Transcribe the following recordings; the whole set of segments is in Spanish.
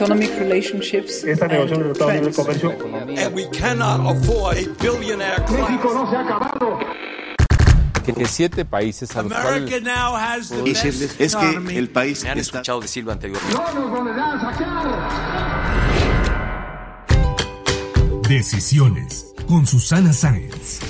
Economic relationships Esta negociación Comercio And we cannot afford a billionaire class. no se ha acabado. que siete países a los cuales decirles es que el país Me han está escuchado decirlo anteriormente. No nos volverán a saquear. Decisiones con Susana Sáenz.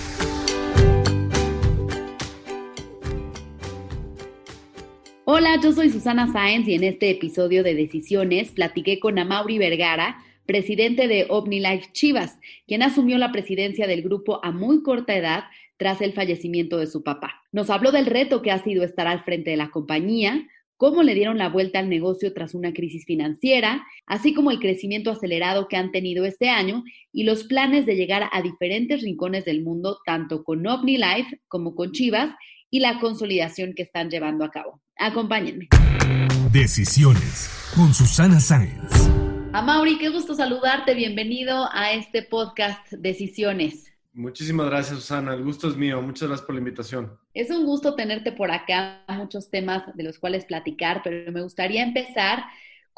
Hola, yo soy Susana Sáenz y en este episodio de Decisiones platiqué con Amauri Vergara, presidente de OmniLife Chivas, quien asumió la presidencia del grupo a muy corta edad tras el fallecimiento de su papá. Nos habló del reto que ha sido estar al frente de la compañía, cómo le dieron la vuelta al negocio tras una crisis financiera, así como el crecimiento acelerado que han tenido este año y los planes de llegar a diferentes rincones del mundo, tanto con OmniLife como con Chivas, y la consolidación que están llevando a cabo. Acompáñenme. Decisiones con Susana Sáenz. Amauri, qué gusto saludarte. Bienvenido a este podcast Decisiones. Muchísimas gracias, Susana. El gusto es mío. Muchas gracias por la invitación. Es un gusto tenerte por acá, muchos temas de los cuales platicar, pero me gustaría empezar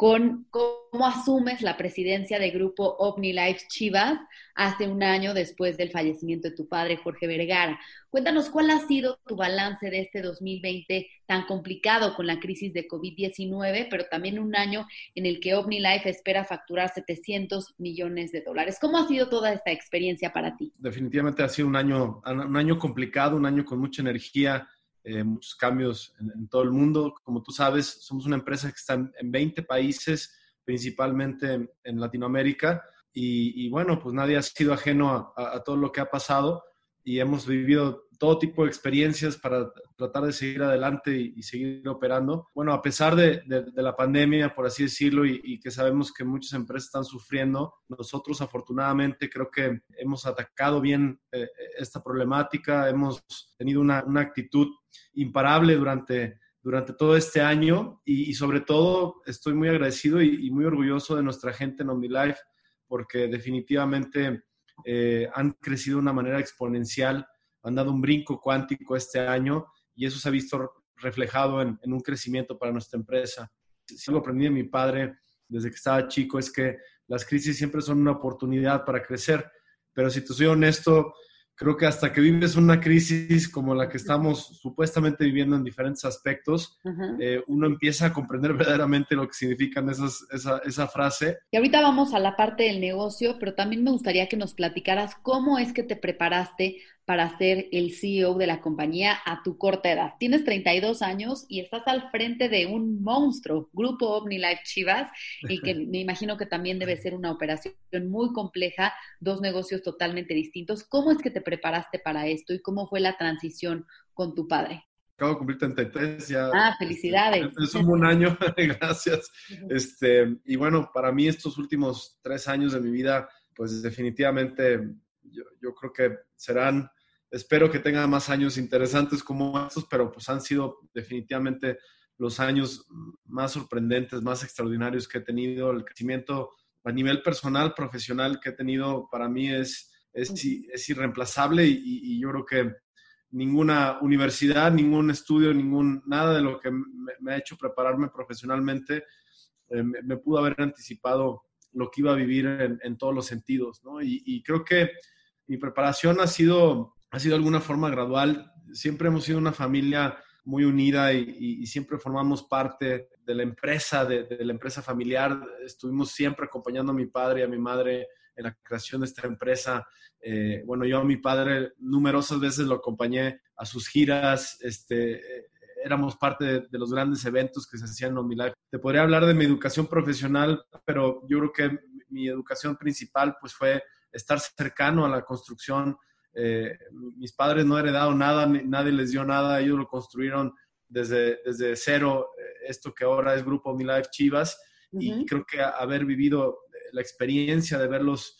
con cómo asumes la presidencia de grupo OmniLife Chivas hace un año después del fallecimiento de tu padre, Jorge Vergara. Cuéntanos cuál ha sido tu balance de este 2020 tan complicado con la crisis de COVID-19, pero también un año en el que OmniLife espera facturar 700 millones de dólares. ¿Cómo ha sido toda esta experiencia para ti? Definitivamente ha sido un año, un año complicado, un año con mucha energía, eh, muchos cambios en, todo el mundo. Como tú sabes, somos una empresa que está en, en 20 países, principalmente en, Latinoamérica. Y, bueno, pues nadie ha sido ajeno a, todo lo que ha pasado y hemos vivido todo tipo de experiencias para tratar de seguir adelante y, seguir operando. Bueno, a pesar de, de, la pandemia, por así decirlo, y, que sabemos que muchas empresas están sufriendo, nosotros afortunadamente creo que hemos atacado bien eh, esta problemática, hemos tenido una, una actitud imparable durante, durante todo este año y, sobre todo estoy muy agradecido y, y, muy orgulloso de nuestra gente en OmniLife porque definitivamente eh, han crecido de una manera exponencial, han dado un brinco cuántico este año y eso se ha visto reflejado en, en un crecimiento para nuestra empresa. Si algo aprendí de mi padre desde que estaba chico es que las crisis siempre son una oportunidad para crecer, pero si te soy honesto, creo que hasta que vives una crisis como la que estamos supuestamente viviendo en diferentes aspectos, uh -huh. eh, uno empieza a comprender verdaderamente lo que significan esas, esa, esa, frase. Y ahorita vamos a la parte del negocio, pero también me gustaría que nos platicaras cómo es que te preparaste para ser el CEO de la compañía a tu corta edad. Tienes 32 años y estás al frente de un monstruo, Grupo OmniLife Chivas, y que me imagino que también debe ser una operación muy compleja, dos negocios totalmente distintos. ¿Cómo es que te preparaste para esto y cómo fue la transición con tu padre? Acabo de cumplir 33 ya. Ah, felicidades. Es un año, gracias. Este, y bueno, para mí estos últimos tres años de mi vida, pues definitivamente yo, yo, creo que serán, espero que tengan más años interesantes como estos, pero pues han sido definitivamente los años más sorprendentes, más extraordinarios que he tenido. El crecimiento a nivel personal, profesional que he tenido para mí es, es, es irreemplazable y, y, yo creo que ninguna universidad, ningún estudio, ningún, nada de lo que me, me ha hecho prepararme profesionalmente eh, me, me, pudo haber anticipado lo que iba a vivir en, en todos los sentidos, ¿no? Y, y, creo que mi preparación ha sido, ha sido de alguna forma gradual. Siempre hemos sido una familia muy unida y, siempre formamos parte de la empresa, de, la empresa familiar. Estuvimos siempre acompañando a mi padre y a mi madre en la creación de esta empresa. Eh, bueno, yo a mi padre numerosas veces lo acompañé a sus giras, este, éramos parte de, de, los grandes eventos que se hacían en OmniLife. Te podría hablar de mi educación profesional, pero yo creo que mi educación principal pues fue estar cercano a la construcción. Eh, mis padres no heredaron nada, nadie les dio nada, ellos lo construyeron desde, desde cero. esto que ahora es Grupo OmniLife Chivas y creo que haber vivido la experiencia de verlos,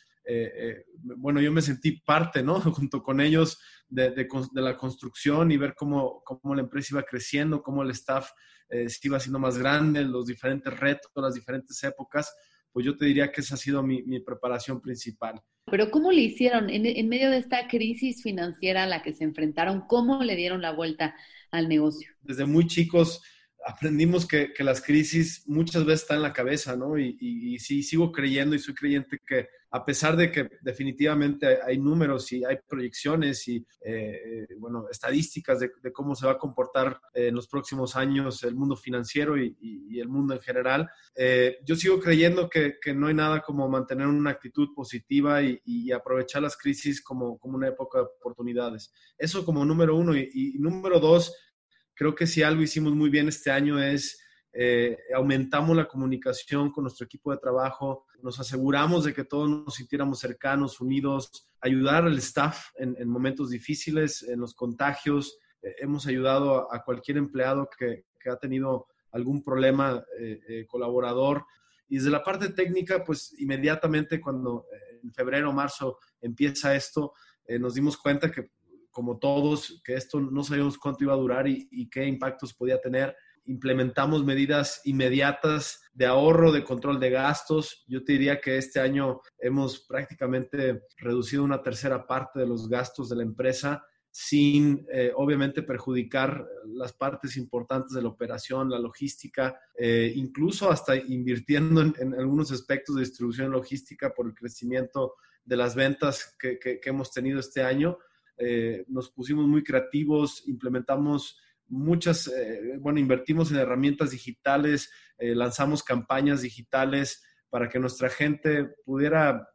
bueno, yo me sentí parte, ¿no? Junto con ellos de, de, la construcción y ver cómo, cómo, la empresa iba creciendo, cómo el staff se iba haciendo más grande, los diferentes retos, las diferentes épocas pues yo te diría que esa ha sido mi, preparación principal. Pero ¿cómo le hicieron en, en, medio de esta crisis financiera a la que se enfrentaron? ¿Cómo le dieron la vuelta al negocio? Desde muy chicos aprendimos que, que, las crisis muchas veces están en la cabeza, ¿no? Y, y, sí, sigo creyendo y soy creyente que a pesar de que definitivamente hay números y hay proyecciones y, eh, bueno, estadísticas de, cómo se va a comportar en los próximos años el mundo financiero y, y el mundo en general, eh, yo sigo creyendo que, que, no hay nada como mantener una actitud positiva y, aprovechar las crisis como, como una época de oportunidades. Eso como número uno. y número dos, Creo que si algo hicimos muy bien este año es eh, aumentamos la comunicación con nuestro equipo de trabajo, nos aseguramos de que todos nos sintiéramos cercanos, unidos, ayudar al staff en, momentos difíciles, en los contagios. Eh, hemos ayudado a, cualquier empleado que, ha tenido algún problema eh, colaborador. Y desde la parte técnica, pues inmediatamente cuando en febrero o marzo empieza esto, nos dimos cuenta que como todos, que esto no sabíamos cuánto iba a durar y, qué impactos podía tener. Implementamos medidas inmediatas de ahorro, de control de gastos. Yo te diría que este año hemos prácticamente reducido una tercera parte de los gastos de la empresa sin eh, obviamente perjudicar las partes importantes de la operación, la logística, eh, incluso hasta invirtiendo en, algunos aspectos de distribución logística por el crecimiento de las ventas que hemos tenido este año. Eh, nos pusimos muy creativos, implementamos muchas, eh, bueno, invertimos en herramientas digitales, eh, lanzamos campañas digitales para que nuestra gente pudiera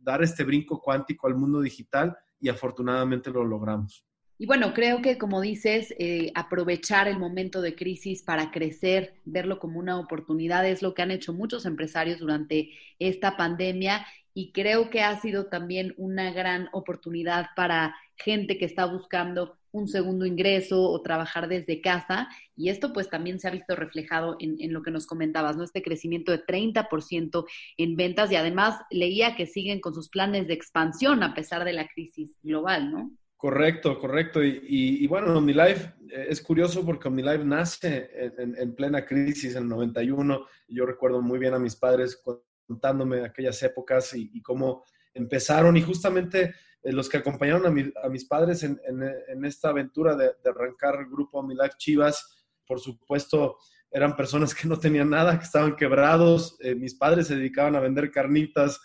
dar este brinco cuántico al mundo digital y afortunadamente lo logramos. Y bueno, creo que como dices, aprovechar el momento de crisis para crecer, verlo como una oportunidad es lo que han hecho muchos empresarios durante esta pandemia y creo que ha sido también una gran oportunidad para gente que está buscando un segundo ingreso o trabajar desde casa. Y esto pues también se ha visto reflejado en, lo que nos comentabas, ¿no? Este crecimiento de 30% en ventas y además leía que siguen con sus planes de expansión a pesar de la crisis global, ¿no? Correcto, correcto. Y, bueno, OmniLife eh, es curioso porque OmniLife nace en, plena crisis en el 91. Yo recuerdo muy bien a mis padres contándome aquellas épocas y, cómo empezaron y justamente los que acompañaron a, mis padres en, esta aventura de, arrancar el grupo Mi Life Chivas, por supuesto, eran personas que no tenían nada, que estaban quebrados, eh, mis padres se dedicaban a vender carnitas,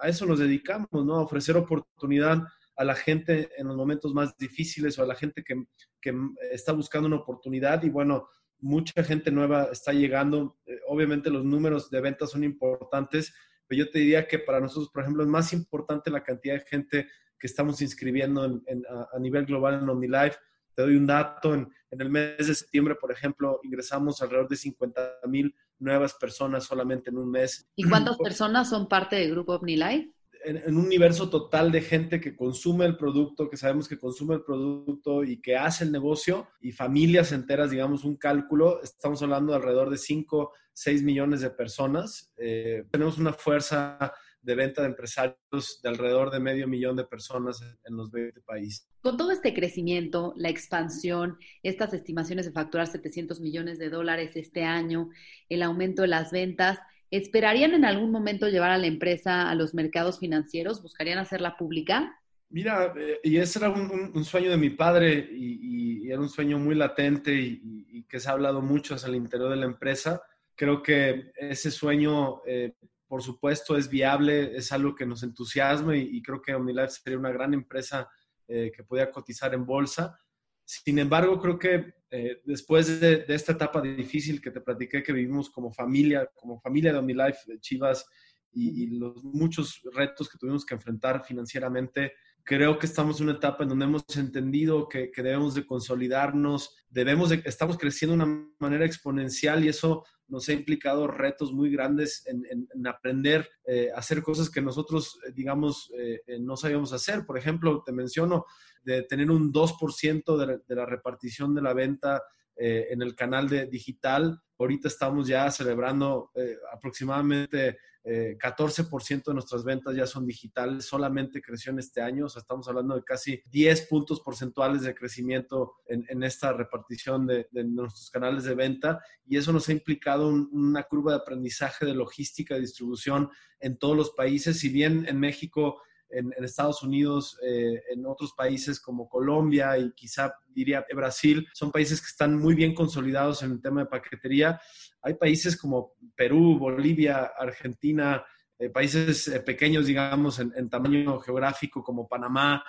a eso nos dedicamos, ¿no? A ofrecer oportunidad a la gente en los momentos más difíciles o a la gente que, que está buscando una oportunidad y bueno, mucha gente nueva está llegando. Eh, obviamente los números de ventas son importantes, pero yo te diría que para nosotros, por ejemplo, es más importante la cantidad de gente que estamos inscribiendo a, nivel global en OmniLife. Te doy un dato, en, en, el mes de septiembre, por ejemplo, ingresamos alrededor de 50 mil nuevas personas solamente en un mes. ¿Y cuántas personas son parte del grupo OmniLife? En, un universo total de gente que consume el producto, que sabemos que consume el producto y que hace el negocio y familias enteras, digamos, un cálculo, estamos hablando de alrededor de 5, 6 millones de personas. Eh, tenemos una fuerza de venta de empresarios de alrededor de medio millón de personas en los 20 países. Con todo este crecimiento, la expansión, estas estimaciones de facturar 700 millones de dólares este año, el aumento de las ventas, ¿Esperarían en algún momento llevar a la empresa a los mercados financieros? ¿Buscarían hacerla pública? Mira, eh, y ese era un, sueño de mi padre y, era un sueño muy latente y, que se ha hablado mucho hacia el interior de la empresa. Creo que ese sueño, eh, por supuesto, es viable, es algo que nos entusiasma y, creo que OmniLife sería una gran empresa eh, que podía cotizar en bolsa. Sin embargo, creo que eh, después de, esta etapa difícil que te platiqué que vivimos como familia, como familia de OmniLife, Chivas, y, los muchos retos que tuvimos que enfrentar financieramente, creo que estamos en una etapa en donde hemos entendido que, debemos de consolidarnos, debemos de, estamos creciendo de una manera exponencial y eso nos ha implicado retos muy grandes en, aprender eh, a hacer cosas que nosotros, eh, digamos, eh, no sabíamos hacer. Por ejemplo, te menciono de tener un 2% de, de, la repartición de la venta en el canal de digital Ahorita estamos ya celebrando eh, aproximadamente 14% eh, de nuestras ventas ya son digitales, solamente creció en este año, o sea, estamos hablando de casi 10 puntos porcentuales de crecimiento en, esta repartición de, nuestros canales de venta y eso nos ha implicado una curva de aprendizaje de logística y distribución en todos los países, si bien en México en, Estados Unidos, eh, en otros países como Colombia y quizá diría Brasil, son países que están muy bien consolidados en el tema de paquetería. Hay países como Perú, Bolivia, Argentina, eh, países eh, pequeños, digamos, en, tamaño geográfico como Panamá,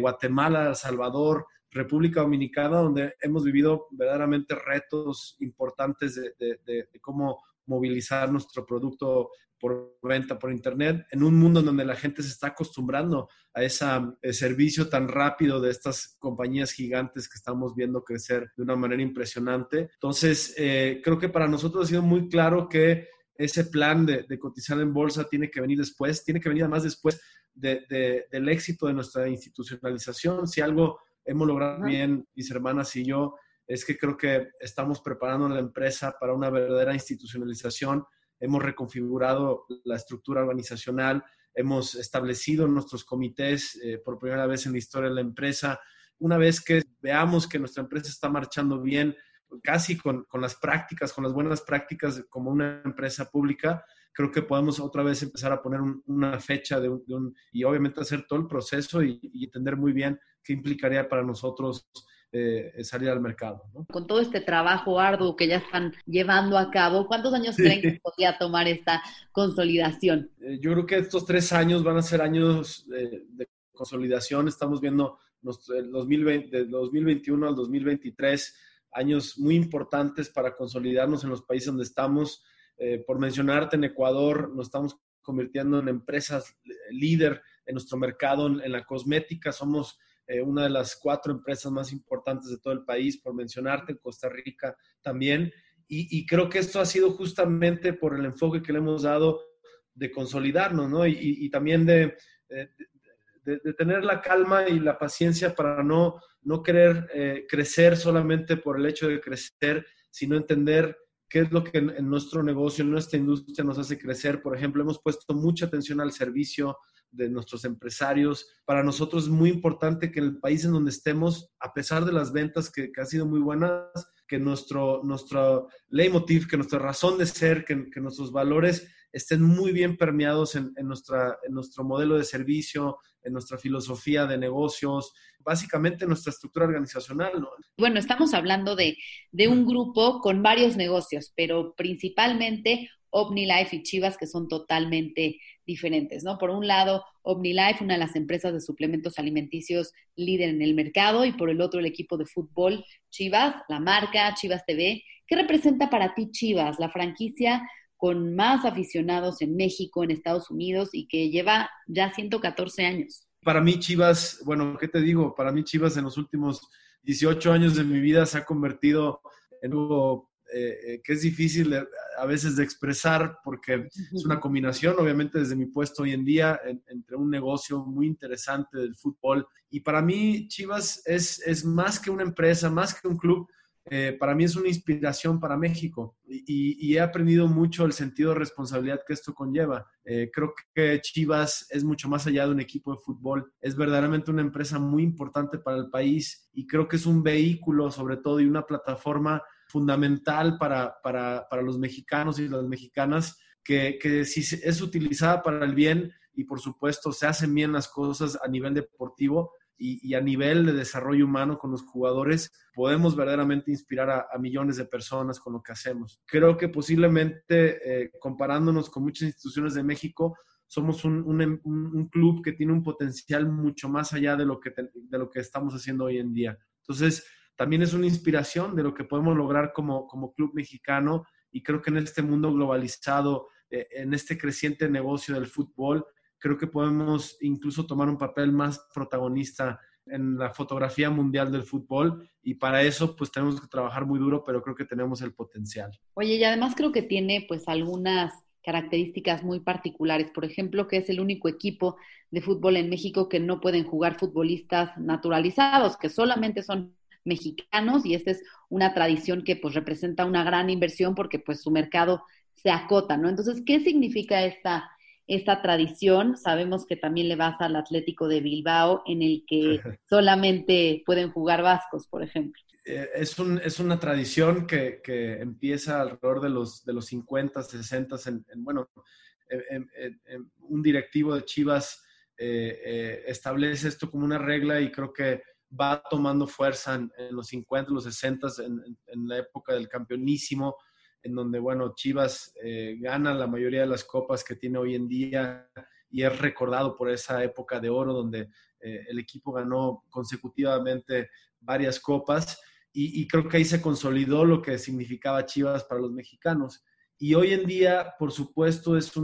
Guatemala, El Salvador, República Dominicana, donde hemos vivido verdaderamente retos importantes de cómo movilizar nuestro producto por venta por Internet, en un mundo en donde la gente se está acostumbrando a ese servicio tan rápido de estas compañías gigantes que estamos viendo crecer de una manera impresionante. Entonces, eh, creo que para nosotros ha sido muy claro que ese plan de, cotizar en bolsa tiene que venir después, tiene que venir además después del éxito de nuestra institucionalización. Si algo hemos logrado bien, mis hermanas y yo, es que creo que estamos preparando a la empresa para una verdadera institucionalización hemos reconfigurado la estructura organizacional, hemos establecido nuestros comités eh, por primera vez en la historia de la empresa. Una vez que veamos que nuestra empresa está marchando bien, casi con, las prácticas, con las buenas prácticas como una empresa pública, creo que podemos otra vez empezar a poner una fecha de un, y obviamente hacer todo el proceso y, y entender muy bien qué implicaría para nosotros eh, salir al mercado. Con todo este trabajo arduo que ya están llevando a cabo, ¿cuántos años creen que podría tomar esta consolidación? Eh, yo creo que estos tres años van a ser años de consolidación. Estamos viendo los, el 2020, de 2021 al 2023 años muy importantes para consolidarnos en los países donde estamos. Eh, por mencionarte, en Ecuador nos estamos convirtiendo en empresas líder en nuestro mercado en la cosmética. Somos eh, una de las cuatro empresas más importantes de todo el país, por mencionarte, en Costa Rica también. Y, creo que esto ha sido justamente por el enfoque que le hemos dado de consolidarnos, ¿no? Y, también de, de, tener la calma y la paciencia para no, no querer eh, crecer solamente por el hecho de crecer, sino entender qué es lo que en, en, nuestro negocio, en nuestra industria nos hace crecer. Por ejemplo, hemos puesto mucha atención al servicio, de nuestros empresarios. Para nosotros es muy importante que en el país en donde estemos, a pesar de las ventas que, que han sido muy buenas, que nuestro, nuestro leitmotiv, que nuestra razón de ser, que, que nuestros valores estén muy bien permeados en, en, nuestra, en nuestro modelo de servicio, en nuestra filosofía de negocios, básicamente en nuestra estructura organizacional. Bueno, estamos hablando de, de un grupo con varios negocios, pero principalmente OmniLife y Chivas, que son totalmente diferentes, ¿no? Por un lado, OmniLife, una de las empresas de suplementos alimenticios líder en el mercado, y por el otro, el equipo de fútbol Chivas, la marca Chivas TV. ¿Qué representa para ti Chivas, la franquicia con más aficionados en México, en Estados Unidos y que lleva ya 114 años? Para mí Chivas, bueno, ¿qué te digo? Para mí Chivas en los últimos 18 años de mi vida se ha convertido en un eh, eh, que es difícil a veces de expresar porque es una combinación, obviamente desde mi puesto hoy en día, entre un negocio muy interesante del fútbol. Y para mí Chivas es, es más que una empresa, más que un club. Eh, para mí es una inspiración para México y, he aprendido mucho el sentido de responsabilidad que esto conlleva. creo que Chivas es mucho más allá de un equipo de fútbol, es verdaderamente una empresa muy importante para el país y creo que es un vehículo sobre todo y una plataforma fundamental para, para, para los mexicanos y las mexicanas, que, que, si es utilizada para el bien y por supuesto se hacen bien las cosas a nivel deportivo y, y a nivel de desarrollo humano con los jugadores, podemos verdaderamente inspirar a, millones de personas con lo que hacemos. Creo que posiblemente eh, comparándonos con muchas instituciones de México, somos un, un, un, club que tiene un potencial mucho más allá de lo que, de lo que estamos haciendo hoy en día. Entonces, también es una inspiración de lo que podemos lograr como, como club mexicano y creo que en este mundo globalizado, eh, en este creciente negocio del fútbol, creo que podemos incluso tomar un papel más protagonista en la fotografía mundial del fútbol y para eso pues tenemos que trabajar muy duro, pero creo que tenemos el potencial. Oye, y además creo que tiene pues algunas características muy particulares, por ejemplo, que es el único equipo de fútbol en México que no pueden jugar futbolistas naturalizados, que solamente son mexicanos y esta es una tradición que pues representa una gran inversión porque pues su mercado se acota, ¿no? Entonces, ¿qué significa esta, esta tradición? Sabemos que también le vas al Atlético de Bilbao, en el que solamente pueden jugar vascos, por ejemplo. Eh, es, un, es una tradición que, que, empieza alrededor de los, de los 50, 60, en, bueno, un directivo de Chivas eh, eh, establece esto como una regla y creo que va tomando fuerza en, los 50, los 60, en, la época del campeonísimo, en donde, bueno, Chivas eh, gana la mayoría de las copas que tiene hoy en día y es recordado por esa época de oro donde eh, el equipo ganó consecutivamente varias copas y, creo que ahí se consolidó lo que significaba Chivas para los mexicanos. Y hoy en día, por supuesto, es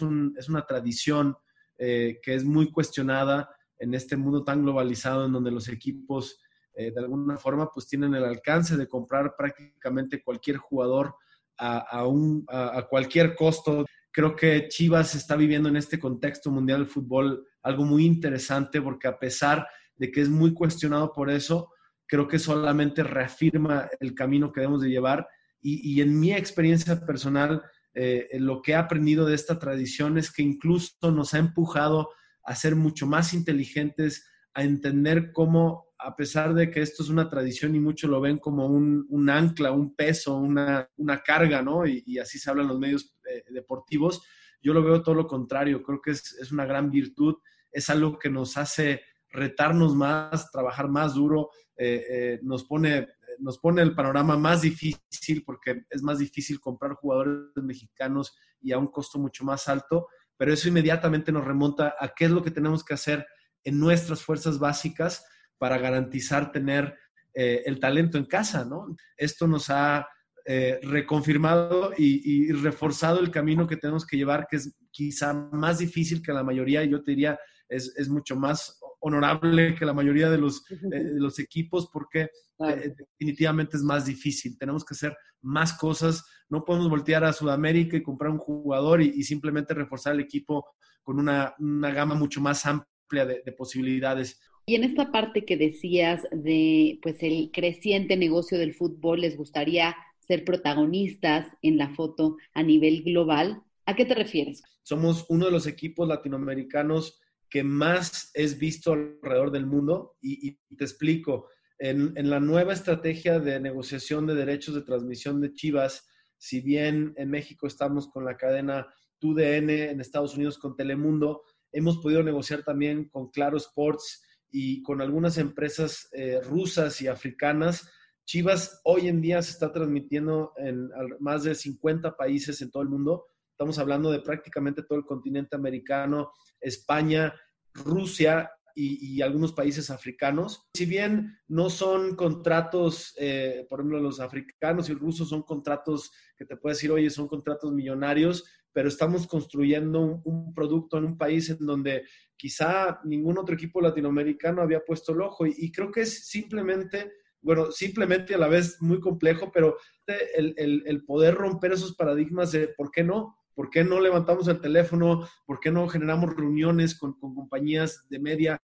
una tradición eh, que es muy cuestionada en este mundo tan globalizado en donde los equipos de alguna forma pues tienen el alcance de comprar prácticamente cualquier jugador a, cualquier costo. Creo que Chivas está viviendo en este contexto mundial del fútbol algo muy interesante porque a pesar de que es muy cuestionado por eso, creo que solamente reafirma el camino que debemos de llevar. Y, en mi experiencia personal, eh, lo que he aprendido de esta tradición es que incluso nos ha empujado a ser mucho más inteligentes, a entender cómo a pesar de que esto es una tradición y muchos lo ven como un, ancla, un peso, una, carga, ¿no? Y, así se hablan los medios eh, deportivos, yo lo veo todo lo contrario, creo que es, una gran virtud, es algo que nos hace retarnos más, trabajar más duro, eh, eh, nos, pone, nos pone el panorama más difícil porque es más difícil comprar jugadores mexicanos y a un costo mucho más alto, pero eso inmediatamente nos remonta a qué es lo que tenemos que hacer en nuestras fuerzas básicas para garantizar tener eh, el talento en casa, ¿no? Esto nos ha eh, reconfirmado y, reforzado el camino que tenemos que llevar, que es quizá más difícil que la mayoría, y yo te diría, es, es mucho más honorable que la mayoría de los, eh, de los equipos porque definitivamente es más difícil. Tenemos que hacer más cosas. No podemos voltear a Sudamérica y comprar un jugador y, simplemente reforzar el equipo con una, una gama mucho más amplia de, de posibilidades. Y en esta parte que decías de pues el creciente negocio del fútbol, les gustaría ser protagonistas en la foto a nivel global. ¿A qué te refieres? Somos uno de los equipos latinoamericanos que más es visto alrededor del mundo y, te explico. En, en, la nueva estrategia de negociación de derechos de transmisión de Chivas, si bien en México estamos con la cadena TUDN, en Estados Unidos con Telemundo, hemos podido negociar también con Claro Sports y con algunas empresas eh, rusas y africanas. Chivas hoy en día se está transmitiendo en más de 50 países en todo el mundo. Estamos hablando de prácticamente todo el continente americano, España, Rusia y, algunos países africanos. Si bien no son contratos, eh, por ejemplo, los africanos y rusos son contratos que te puedes decir, oye, son contratos millonarios, pero estamos construyendo un, producto en un país en donde quizá ningún otro equipo latinoamericano había puesto el ojo y, creo que es simplemente, bueno, simplemente a la vez muy complejo, pero el, poder romper esos paradigmas de por qué no, por qué no levantamos el teléfono, por qué no generamos reuniones con, compañías de media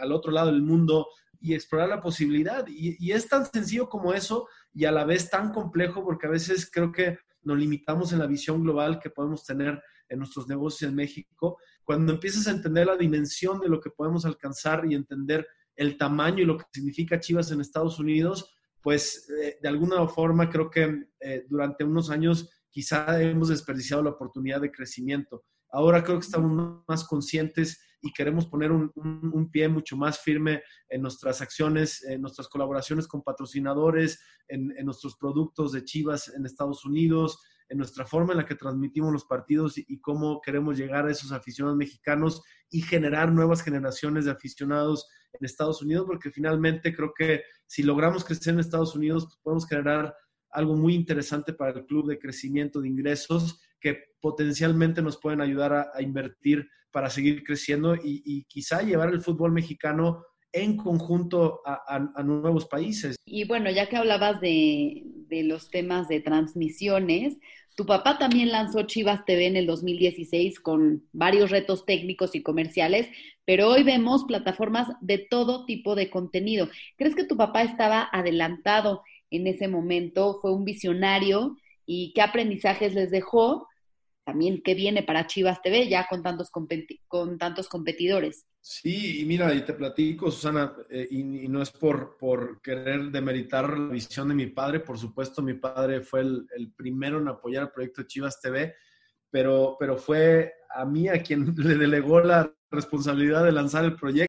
al otro lado del mundo y explorar la posibilidad. y es tan sencillo como eso y a la vez tan complejo porque a veces creo que nos limitamos en la visión global que podemos tener en nuestros negocios en México. Cuando empiezas a entender la dimensión de lo que podemos alcanzar y entender el tamaño y lo que significa Chivas en Estados Unidos, pues eh, de alguna forma creo que eh, durante unos años quizá hemos desperdiciado la oportunidad de crecimiento. Ahora creo que estamos más conscientes y queremos poner un, pie mucho más firme en nuestras acciones, en nuestras colaboraciones con patrocinadores, en, nuestros productos de Chivas en Estados Unidos, en nuestra forma en la que transmitimos los partidos y, cómo queremos llegar a esos aficionados mexicanos y generar nuevas generaciones de aficionados en Estados Unidos, porque finalmente creo que si logramos crecer en Estados Unidos, podemos generar algo muy interesante para el club de crecimiento de ingresos que potencialmente nos pueden ayudar a, invertir para seguir creciendo y, quizá llevar el fútbol mexicano en conjunto a, nuevos países. Y bueno, ya que hablabas de, los temas de transmisiones, Tu papá también lanzó Chivas TV en el 2016 con varios retos técnicos y comerciales, pero hoy vemos plataformas de todo tipo de contenido. ¿Crees que tu papá estaba adelantado en ese momento? ¿Fue un visionario? ¿Y qué aprendizajes les dejó? También qué viene para Chivas TV ya con tantos, con tantos competidores. Sí, y mira, y te platico, Susana, eh, y, no es por, por querer demeritar la visión de mi padre, por supuesto, mi padre fue el, el, primero en apoyar el proyecto Chivas TV, pero, pero fue a mí a quien le delegó la responsabilidad de lanzar el proyecto.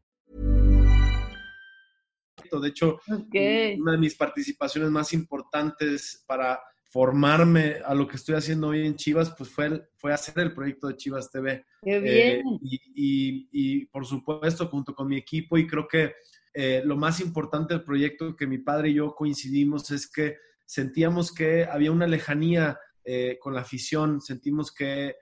De hecho, okay. una de mis participaciones más importantes para formarme a lo que estoy haciendo hoy en Chivas, pues fue, fue hacer el proyecto de Chivas TV. ¡Qué bien! Eh, y, y, y, por supuesto, junto con mi equipo, y creo que eh, lo más importante del proyecto que mi padre y yo coincidimos es que sentíamos que había una lejanía eh, con la afición, sentimos que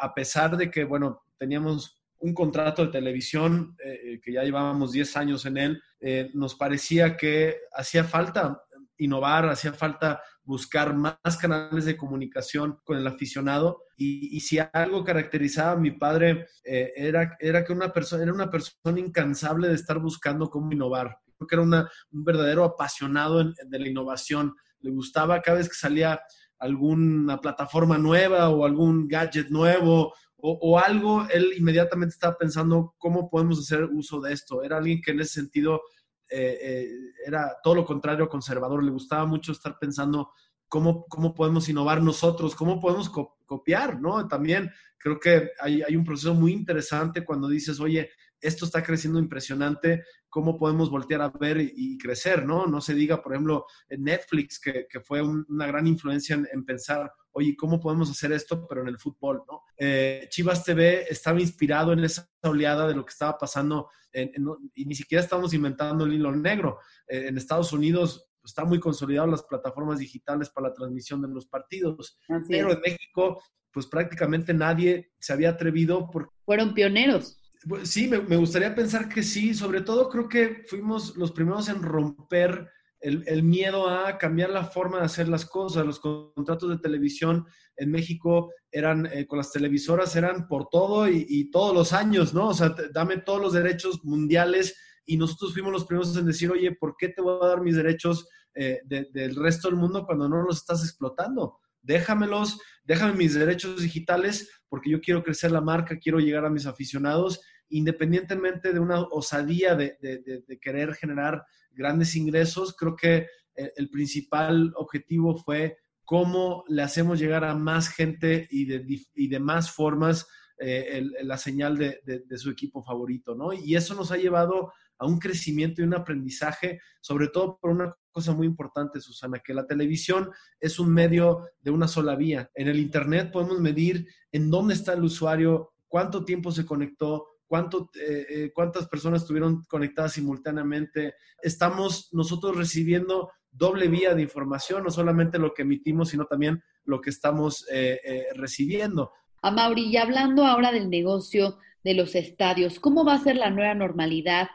a pesar de que, bueno, teníamos un contrato de televisión, eh, que ya llevábamos 10 años en él, eh, nos parecía que hacía falta innovar, hacía falta buscar más canales de comunicación con el aficionado y, si algo caracterizaba a mi padre eh, era, era que una persona, era una persona incansable de estar buscando cómo innovar. Creo que era una, un verdadero apasionado de la innovación. Le gustaba cada vez que salía alguna plataforma nueva o algún gadget nuevo o, algo, él inmediatamente estaba pensando cómo podemos hacer uso de esto. Era alguien que en ese sentido eh, eh, era todo lo contrario conservador, le gustaba mucho estar pensando cómo, cómo podemos innovar nosotros, cómo podemos co copiar, ¿no? También creo que hay, hay, un proceso muy interesante cuando dices, oye, esto está creciendo impresionante, ¿cómo podemos voltear a ver y, y crecer, ¿no? No se diga, por ejemplo, en Netflix, que, que fue un, una gran influencia en, en, pensar, oye, ¿cómo podemos hacer esto, pero en el fútbol, ¿no? Eh, Chivas TV estaba inspirado en esa oleada de lo que estaba pasando en, en, y ni siquiera estamos inventando el hilo negro. Eh, en Estados Unidos está muy consolidado las plataformas digitales para la transmisión de los partidos, Así pero es. en México, pues prácticamente nadie se había atrevido. Por... Fueron pioneros. Sí, me, gustaría pensar que sí, sobre todo creo que fuimos los primeros en romper el, miedo a cambiar la forma de hacer las cosas. Los contratos de televisión en México eran, eh, con las televisoras eran por todo y, y, todos los años, ¿no? O sea, dame todos los derechos mundiales y nosotros fuimos los primeros en decir, oye, ¿por qué te voy a dar mis derechos eh, de, del resto del mundo cuando no los estás explotando? Déjamelos, déjame mis derechos digitales porque yo quiero crecer la marca, quiero llegar a mis aficionados, independientemente de una osadía de, de, de, de querer generar grandes ingresos, creo que el, el, principal objetivo fue cómo le hacemos llegar a más gente y de, y de más formas eh, la señal de, su equipo favorito, ¿no? Y eso nos ha llevado a un crecimiento y un aprendizaje, sobre todo por una cosa muy importante, Susana, que la televisión es un medio de una sola vía. En el Internet podemos medir en dónde está el usuario, cuánto tiempo se conectó, cuánto, eh, eh, cuántas personas estuvieron conectadas simultáneamente. Estamos nosotros recibiendo doble vía de información, no solamente lo que emitimos, sino también lo que estamos eh, recibiendo. A Mauri, y hablando ahora del negocio de los estadios, ¿cómo va a ser la nueva normalidad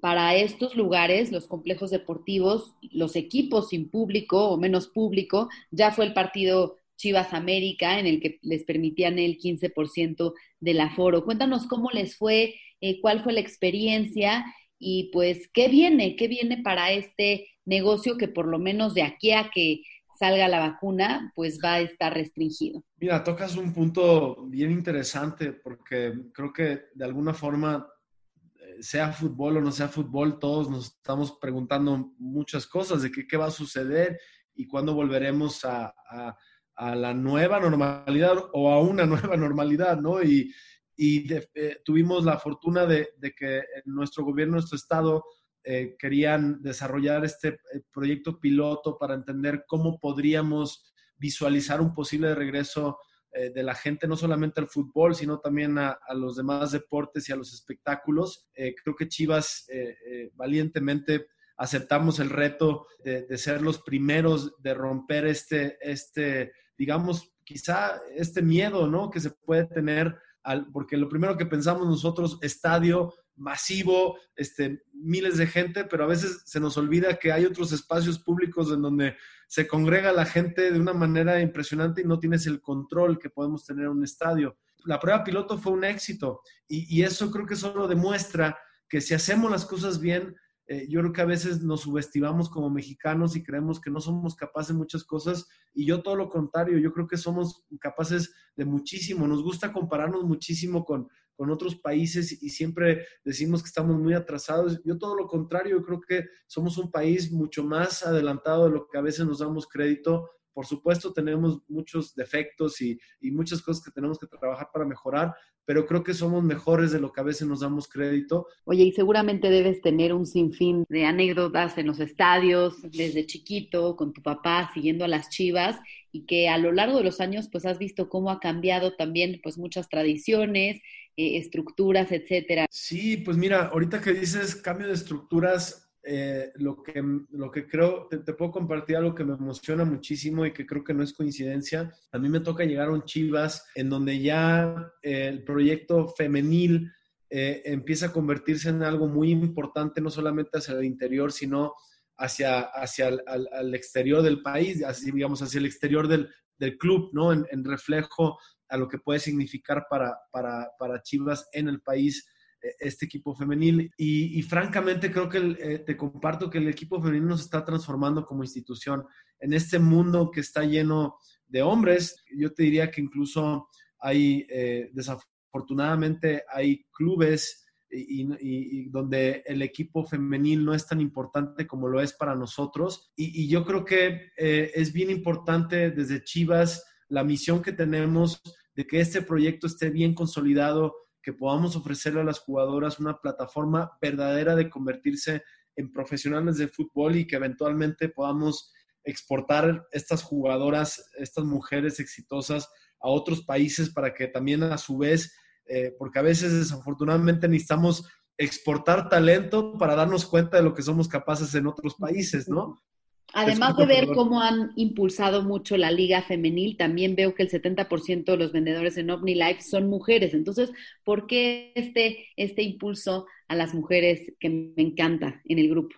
para estos lugares, los complejos deportivos, los equipos sin público o menos público? Ya fue el partido Chivas América, en el que les permitían el 15% del aforo. Cuéntanos cómo les fue, eh, cuál fue la experiencia y pues qué viene, qué viene para este negocio que por lo menos de aquí a que salga la vacuna, pues va a estar restringido. Mira, tocas un punto bien interesante porque creo que de alguna forma, sea fútbol o no sea fútbol, todos nos estamos preguntando muchas cosas de qué, qué va a suceder y cuándo volveremos a, a la nueva normalidad o a una nueva normalidad, ¿no? Y, y eh, tuvimos la fortuna de, de, que nuestro gobierno, nuestro estado, eh, querían desarrollar este eh, proyecto piloto para entender cómo podríamos visualizar un posible regreso eh, de la gente, no solamente al fútbol, sino también a, los demás deportes y a los espectáculos. creo que Chivas valientemente aceptamos el reto de, ser los primeros de romper este, este, digamos, quizá este miedo, ¿no? Que se puede tener, porque lo primero que pensamos nosotros, estadio, masivo, este, miles de gente, pero a veces se nos olvida que hay otros espacios públicos en donde se congrega la gente de una manera impresionante y no tienes el control que podemos tener en un estadio. La prueba piloto fue un éxito y, y eso creo que solo demuestra que si hacemos las cosas bien, eh, yo creo que a veces nos subestimamos como mexicanos y creemos que no somos capaces de muchas cosas y yo todo lo contrario, yo creo que somos capaces de muchísimo, nos gusta compararnos muchísimo con, con otros países y siempre decimos que estamos muy atrasados. Yo todo lo contrario, yo creo que somos un país mucho más adelantado de lo que a veces nos damos crédito por supuesto, tenemos muchos defectos y, muchas cosas que tenemos que trabajar para mejorar, pero creo que somos mejores de lo que a veces nos damos crédito. Oye, y seguramente debes tener un sinfín de anécdotas en los estadios, desde chiquito, con tu papá, siguiendo a las chivas, y que a lo largo de los años, pues has visto cómo ha cambiado también, pues muchas tradiciones, eh, estructuras, etcétera. Sí, pues mira, ahorita que dices cambio de estructuras, eh, lo, que, lo que creo, te, puedo compartir algo que me emociona muchísimo y que creo que no es coincidencia. A mí me toca llegar a un Chivas en donde ya eh, el proyecto femenil empieza a convertirse en algo muy importante, no solamente hacia el interior, sino hacia, hacia el exterior del país, así digamos, hacia el exterior del, del club, ¿no? En, reflejo a lo que puede significar para, para, para Chivas en el país este equipo femenil. Y, francamente creo que eh, te comparto que el equipo femenil se está transformando como institución. En este mundo que está lleno de hombres, yo te diría que incluso hay, eh, desafortunadamente, hay clubes y, donde el equipo femenil no es tan importante como lo es para nosotros. Y, yo creo que eh, es bien importante desde Chivas la misión que tenemos de que este proyecto esté bien consolidado, que podamos ofrecerle a las jugadoras una plataforma verdadera de convertirse en profesionales de fútbol y que eventualmente podamos exportar estas jugadoras, estas mujeres exitosas a otros países para que también a su vez, eh, porque a veces desafortunadamente necesitamos exportar talento para darnos cuenta de lo que somos capaces en otros países, ¿no? Además de ver cómo han impulsado mucho la liga femenil, también veo que el 70% de los vendedores en OmniLife son mujeres. Entonces, ¿por qué este, este impulso a las mujeres que me encanta en el grupo?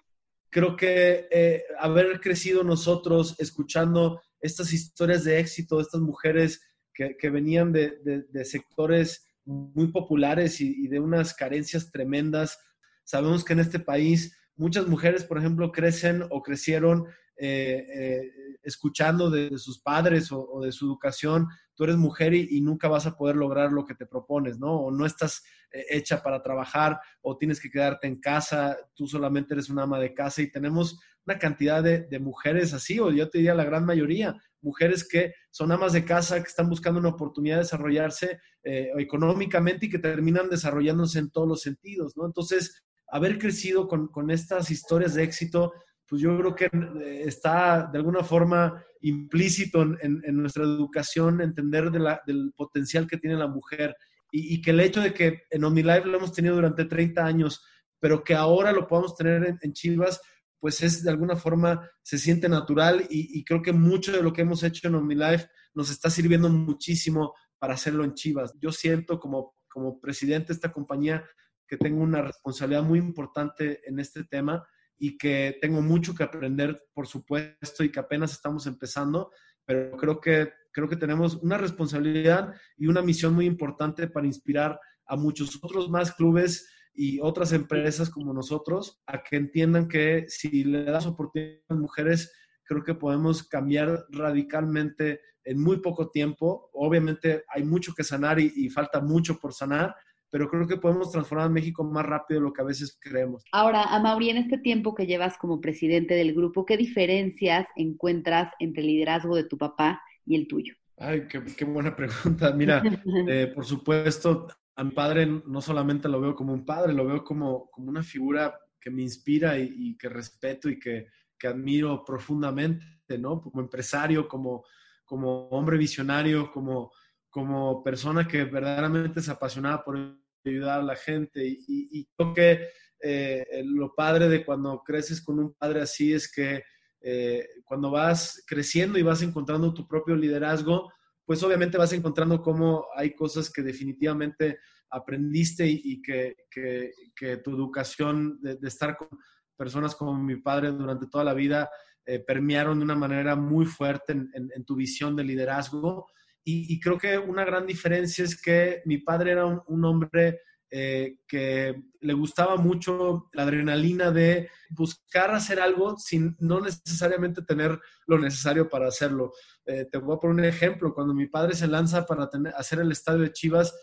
Creo que eh, haber crecido nosotros escuchando estas historias de éxito de estas mujeres que, venían de, sectores muy populares y de unas carencias tremendas. Sabemos que en este país muchas mujeres, por ejemplo, crecen o crecieron eh, eh, escuchando de, sus padres o, de su educación, tú eres mujer y, nunca vas a poder lograr lo que te propones, ¿no? O no estás eh, hecha para trabajar o tienes que quedarte en casa, tú solamente eres una ama de casa y tenemos una cantidad de, mujeres así, o yo te diría la gran mayoría, mujeres que son amas de casa, que están buscando una oportunidad de desarrollarse económicamente y que terminan desarrollándose en todos los sentidos, ¿no? Entonces, haber crecido con, con estas historias de éxito pues yo creo que eh, está de alguna forma implícito en, nuestra educación entender del potencial que tiene la mujer y, que el hecho de que en OmniLife lo hemos tenido durante 30 años, pero que ahora lo podamos tener en, Chivas, pues es de alguna forma, se siente natural y, creo que mucho de lo que hemos hecho en OmniLife nos está sirviendo muchísimo para hacerlo en Chivas. Yo siento como, como presidente de esta compañía que tengo una responsabilidad muy importante en este tema y que tengo mucho que aprender, por supuesto, y que apenas estamos empezando, pero creo que, creo que tenemos una responsabilidad y una misión muy importante para inspirar a muchos otros más clubes y otras empresas como nosotros a que entiendan que si le das oportunidad a las mujeres, creo que podemos cambiar radicalmente en muy poco tiempo. Obviamente hay mucho que sanar y, y falta mucho por sanar, pero creo que podemos transformar a México más rápido de lo que a veces creemos. Ahora, Amaury, en este tiempo que llevas como presidente del grupo, ¿qué diferencias encuentras entre el liderazgo de tu papá y el tuyo? Ay, qué, buena pregunta. Mira, eh, por supuesto, a mi padre no solamente lo veo como un padre, lo veo como, como una figura que me inspira y, que respeto y que, que, admiro profundamente, ¿no? Como empresario, como, como hombre visionario, como, como persona que verdaderamente es apasionada por ayudar a la gente. Y, creo que eh, lo padre de cuando creces con un padre así es que eh, cuando vas creciendo y vas encontrando tu propio liderazgo, pues obviamente vas encontrando cómo hay cosas que definitivamente aprendiste y, que, que, tu educación de, estar con personas como mi padre durante toda la vida eh, permearon de una manera muy fuerte en, tu visión de liderazgo. Y, creo que una gran diferencia es que mi padre era un hombre eh, que le gustaba mucho la adrenalina de buscar hacer algo sin no necesariamente tener lo necesario para hacerlo. Eh, te voy a poner un ejemplo. Cuando mi padre se lanza para hacer el estadio de Chivas,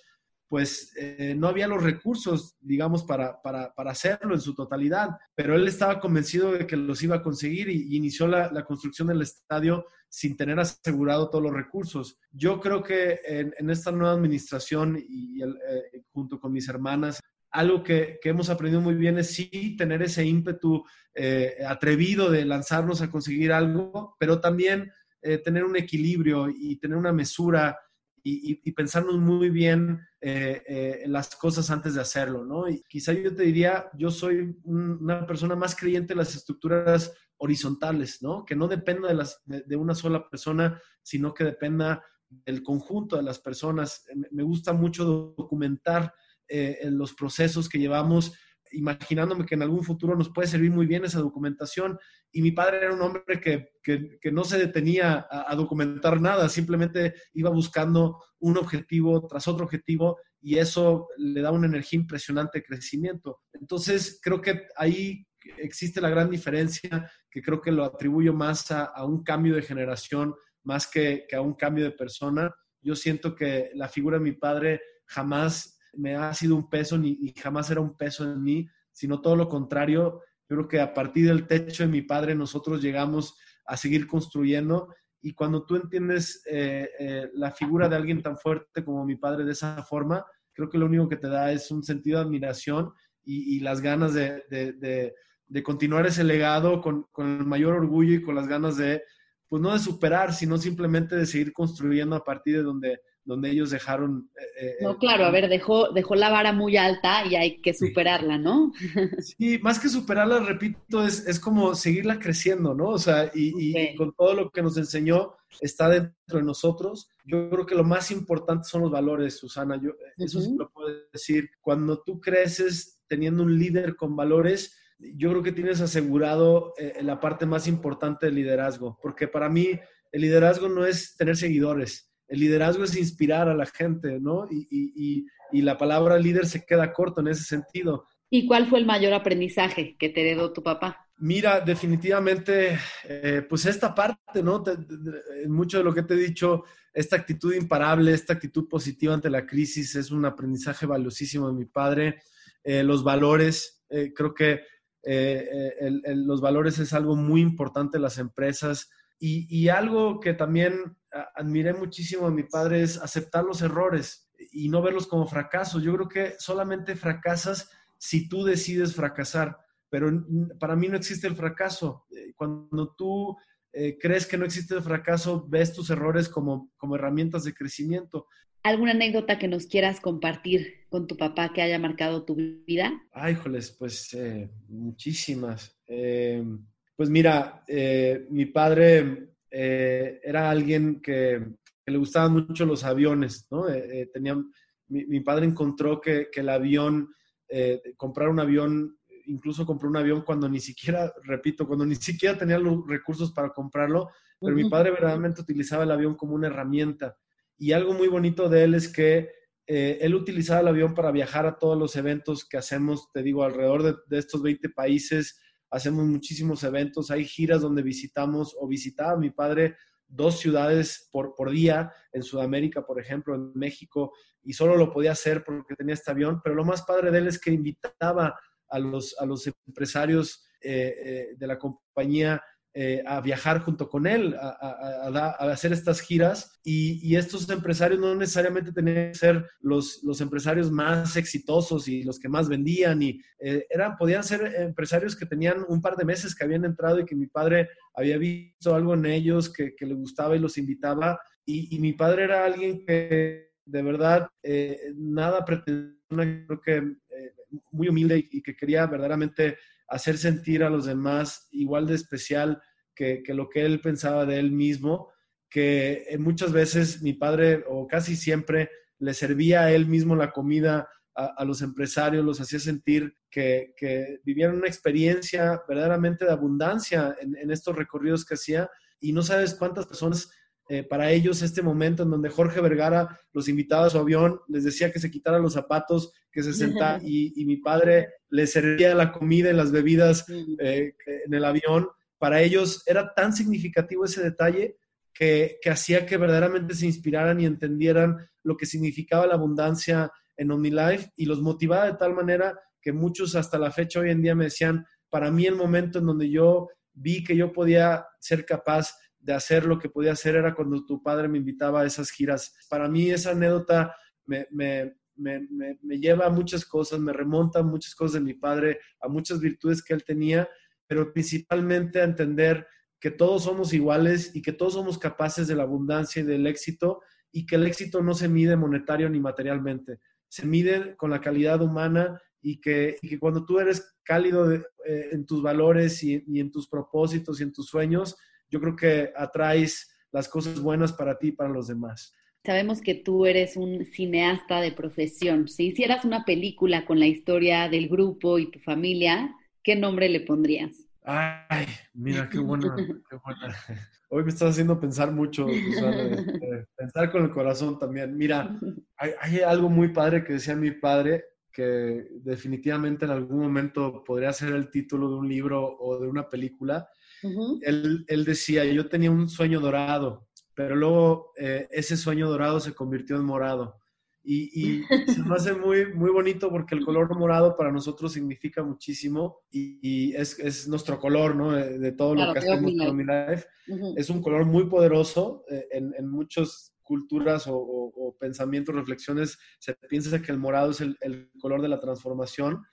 pues eh, no había los recursos, digamos, para, para, para, hacerlo en su totalidad, pero él estaba convencido de que los iba a conseguir y, inició la, la, construcción del estadio sin tener asegurado todos los recursos. Yo creo que en, esta nueva administración y eh, junto con mis hermanas, algo que, que, hemos aprendido muy bien es sí tener ese ímpetu eh, atrevido de lanzarnos a conseguir algo, pero también tener un equilibrio y tener una mesura y, pensarnos muy bien eh, eh, las cosas antes de hacerlo, ¿no? Y quizá yo te diría, yo soy una persona más creyente en las estructuras horizontales, ¿no? Que no dependa de, una sola persona, sino que dependa del conjunto de las personas. Me gusta mucho documentar eh, los procesos que llevamos imaginándome que en algún futuro nos puede servir muy bien esa documentación. Y mi padre era un hombre que, que, no se detenía a, documentar nada, simplemente iba buscando un objetivo tras otro objetivo y eso le da una energía impresionante de crecimiento. Entonces, creo que ahí existe la gran diferencia, que creo que lo atribuyo más a, un cambio de generación, más que a un cambio de persona. Yo siento que la figura de mi padre jamás me ha sido un peso ni, jamás era un peso en mí, sino todo lo contrario. Yo creo que a partir del techo de mi padre nosotros llegamos a seguir construyendo y cuando tú entiendes eh, eh, la figura de alguien tan fuerte como mi padre de esa forma, creo que lo único que te da es un sentido de admiración y, las ganas de, continuar ese legado con, con, el mayor orgullo y con las ganas de, pues no de superar, sino simplemente de seguir construyendo a partir de donde, donde ellos dejaron... Eh, eh, no, claro, a ver, dejó, dejó la vara muy alta y hay que superarla, ¿no? Sí, más que superarla, repito, es, es como seguirla creciendo, ¿no? O sea, y, con todo lo que nos enseñó está dentro de nosotros. Yo creo que lo más importante son los valores, Susana. Yo, Eso sí lo puedo decir. Cuando tú creces teniendo un líder con valores, yo creo que tienes asegurado eh, la parte más importante del liderazgo, porque para mí el liderazgo no es tener seguidores, el liderazgo es inspirar a la gente, ¿no? Y, la palabra líder se queda corto en ese sentido. ¿Y cuál fue el mayor aprendizaje que te heredó tu papá? Mira, definitivamente, eh, pues esta parte, ¿no? mucho de lo que te he dicho, esta actitud imparable, esta actitud positiva ante la crisis es un aprendizaje valiosísimo de mi padre. Eh, los valores, eh, creo que los valores es algo muy importante en las empresas y, algo que también admiré muchísimo de mi padre es aceptar los errores y no verlos como fracasos. Yo creo que solamente fracasas si tú decides fracasar, pero para mí no existe el fracaso. Eh, cuando tú eh, crees que no existe el fracaso, ves tus errores como, como herramientas de crecimiento. ¿Alguna anécdota que nos quieras compartir con tu papá que haya marcado tu vida? Ay, joles, pues eh, muchísimas. Pues mira, mi padre eh, era alguien que, le gustaban mucho los aviones, ¿no? Eh, tenía, mi, padre encontró que, el avión, comprar un avión, incluso compró un avión cuando ni siquiera, repito, cuando ni siquiera tenía los recursos para comprarlo, pero mi padre verdaderamente utilizaba el avión como una herramienta. Y algo muy bonito de él es que él utilizaba el avión para viajar a todos los eventos que hacemos, te digo, alrededor de, de estos 20 países hacemos muchísimos eventos, hay giras donde visitamos o visitaba mi padre dos ciudades por, por día, en Sudamérica, por ejemplo, en México, y solo lo podía hacer porque tenía este avión, pero lo más padre de él es que invitaba a los, a los empresarios eh, eh, de la compañía eh, a viajar junto con él, a, hacer estas giras. Y, estos empresarios no necesariamente tenían que ser los, empresarios más exitosos y los que más vendían, y eh, eran, podían ser empresarios que tenían un par de meses que habían entrado y que mi padre había visto algo en ellos que, le gustaba y los invitaba. Y, mi padre era alguien que de verdad eh, nada pretendía, creo que muy humilde y que quería verdaderamente hacer sentir a los demás igual de especial que, lo que él pensaba de él mismo, que eh, muchas veces mi padre, o casi siempre, le servía a él mismo la comida a, los empresarios, los hacía sentir que, que, vivían una experiencia verdaderamente de abundancia en, estos recorridos que hacía. Y no sabes cuántas personas eh, para ellos este momento en donde Jorge Vergara los invitaba a su avión, les decía que se quitaran los zapatos, que se sentara y, mi padre les servía la comida y las bebidas eh, en el avión. Para ellos era tan significativo ese detalle que, hacía que verdaderamente se inspiraran y entendieran lo que significaba la abundancia en OmniLife y los motivaba de tal manera que muchos hasta la fecha hoy en día me decían, para mí el momento en donde yo vi que yo podía ser capaz de hacer lo que podía hacer era cuando tu padre me invitaba a esas giras. Para mí esa anécdota me, lleva a muchas cosas, me remonta a muchas cosas de mi padre, a muchas virtudes que él tenía, pero principalmente a entender que todos somos iguales y que todos somos capaces de la abundancia y del éxito y que el éxito no se mide monetario ni materialmente, se mide con la calidad humana y que, cuando tú eres cálido eh, en tus valores y en tus propósitos y en tus sueños, yo creo que atraes las cosas buenas para ti y para los demás. Sabemos que tú eres un cineasta de profesión. Si hicieras una película con la historia del grupo y tu familia, ¿qué nombre le pondrías? Ay, mira, qué buena, qué buena. Hoy me estás haciendo pensar mucho, pensar con el corazón también. Mira, hay, hay, algo muy padre que decía mi padre, que definitivamente en algún momento podría ser el título de un libro o de una película, él, decía, yo tenía un sueño dorado, pero luego eh, ese sueño dorado se convirtió en morado. Y, se me hace muy, muy bonito porque el color morado para nosotros significa muchísimo y, es, nuestro color, ¿no? De, todo lo que hacemos en mi life. Es un color muy poderoso. Eh, en, en muchas culturas o, pensamientos, reflexiones, se piensa que el morado es el, el color de la transformación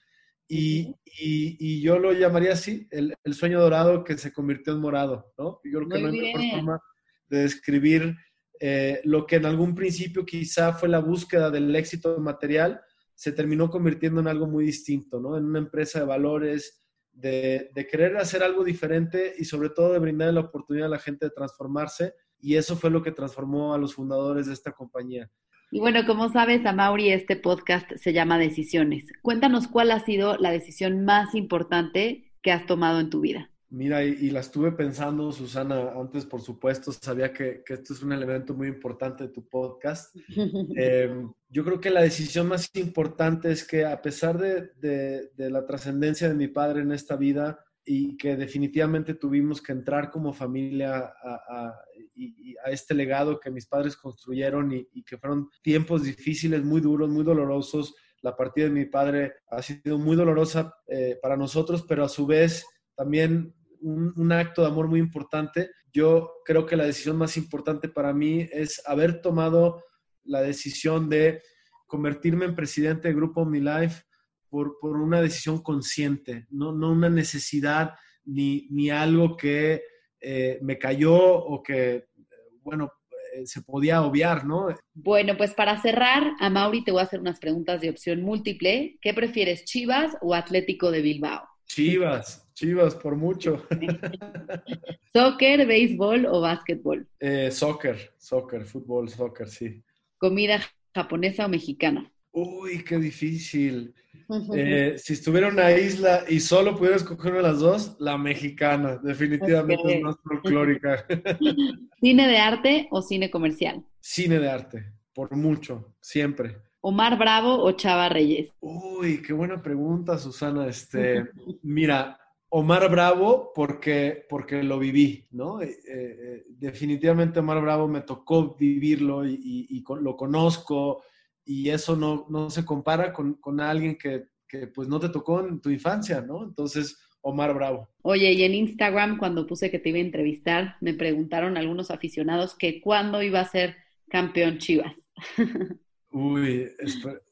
y, y, yo lo llamaría así, el, el, sueño dorado que se convirtió en morado, ¿no? Yo creo que no hay mejor forma de describir eh, lo que en algún principio quizá fue la búsqueda del éxito material, se terminó convirtiendo en algo muy distinto, ¿no? En una empresa de valores, de, de querer hacer algo diferente y sobre todo de brindar la oportunidad a la gente de transformarse. Y eso fue lo que transformó a los fundadores de esta compañía. Y bueno, como sabes, a Mauri este podcast se llama Decisiones. Cuéntanos cuál ha sido la decisión más importante que has tomado en tu vida. Mira, y, la estuve pensando, Susana, antes, por supuesto, sabía que, esto es un elemento muy importante de tu podcast. Em, yo creo que la decisión más importante es que a pesar de, la trascendencia de mi padre en esta vida y que definitivamente tuvimos que entrar como familia a, y, a este legado que mis padres construyeron y, que fueron tiempos difíciles, muy duros, muy dolorosos. La partida de mi padre ha sido muy dolorosa eh, para nosotros, pero a su vez también un, acto de amor muy importante. Yo creo que la decisión más importante para mí es haber tomado la decisión de convertirme en presidente del grupo OmniLife por, por una decisión consciente, no, no una necesidad ni, ni algo que eh, me cayó o que, bueno, eh, se podía obviar, ¿no? Bueno, pues para cerrar, a Mauri te voy a hacer unas preguntas de opción múltiple. ¿Qué prefieres, Chivas o Atlético de Bilbao? Chivas, Chivas, por mucho. ¿Soccer, béisbol o básquetbol? Eh, soccer, soccer, fútbol, soccer, sí. ¿Comida japonesa o mexicana? Uy, qué difícil. Eh, si estuviera una isla y solo pudiera escoger una de las dos, la mexicana, definitivamente es más folclórica. ¿Cine de arte o cine comercial? Cine de arte, por mucho, siempre. ¿Omar Bravo o Chava Reyes? Uy, qué buena pregunta, Susana. Este, mira, Omar Bravo porque, porque lo viví, ¿no? Eh, eh, definitivamente Omar Bravo me tocó vivirlo y lo conozco y eso no, no se compara con, con alguien que, que, pues no te tocó en tu infancia, ¿no? Entonces, Omar Bravo. Oye, y en Instagram, cuando puse que te iba a entrevistar, me preguntaron algunos aficionados que cuándo iba a ser campeón Chivas. Uy,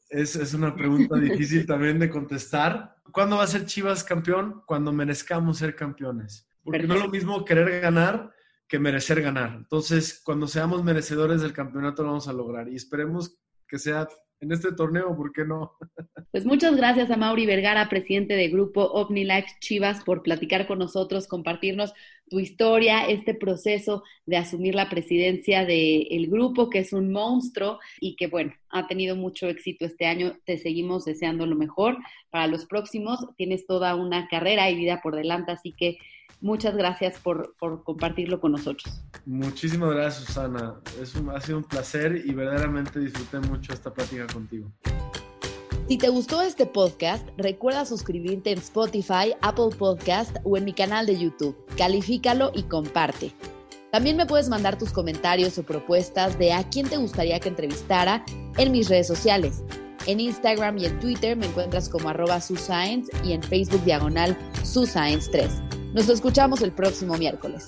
es, es una pregunta difícil también de contestar. ¿Cuándo va a ser Chivas campeón? Cuando merezcamos ser campeones. Porque no es lo mismo querer ganar que merecer ganar. Entonces, cuando seamos merecedores del campeonato lo vamos a lograr y esperemos que sea en este torneo, ¿por qué no? Pues muchas gracias a Mauri Vergara, presidente de Grupo OmniLife Chivas, por platicar con nosotros, compartirnos tu historia, este proceso de asumir la presidencia del grupo, que es un monstruo y que, bueno, ha tenido mucho éxito este año. Te seguimos deseando lo mejor para los próximos. Tienes toda una carrera y vida por delante, así que muchas gracias por, por compartirlo con nosotros. Muchísimas gracias, Susana. Es un, ha sido un placer y verdaderamente disfruté mucho esta plática contigo. Si te gustó este podcast, recuerda suscribirte en Spotify, Apple Podcast o en mi canal de YouTube. Califícalo y comparte. También me puedes mandar tus comentarios o propuestas de a quién te gustaría que entrevistara en mis redes sociales. En Instagram y en Twitter me encuentras como arroba suscience y en Facebook diagonal suscience3. Nos escuchamos el próximo miércoles.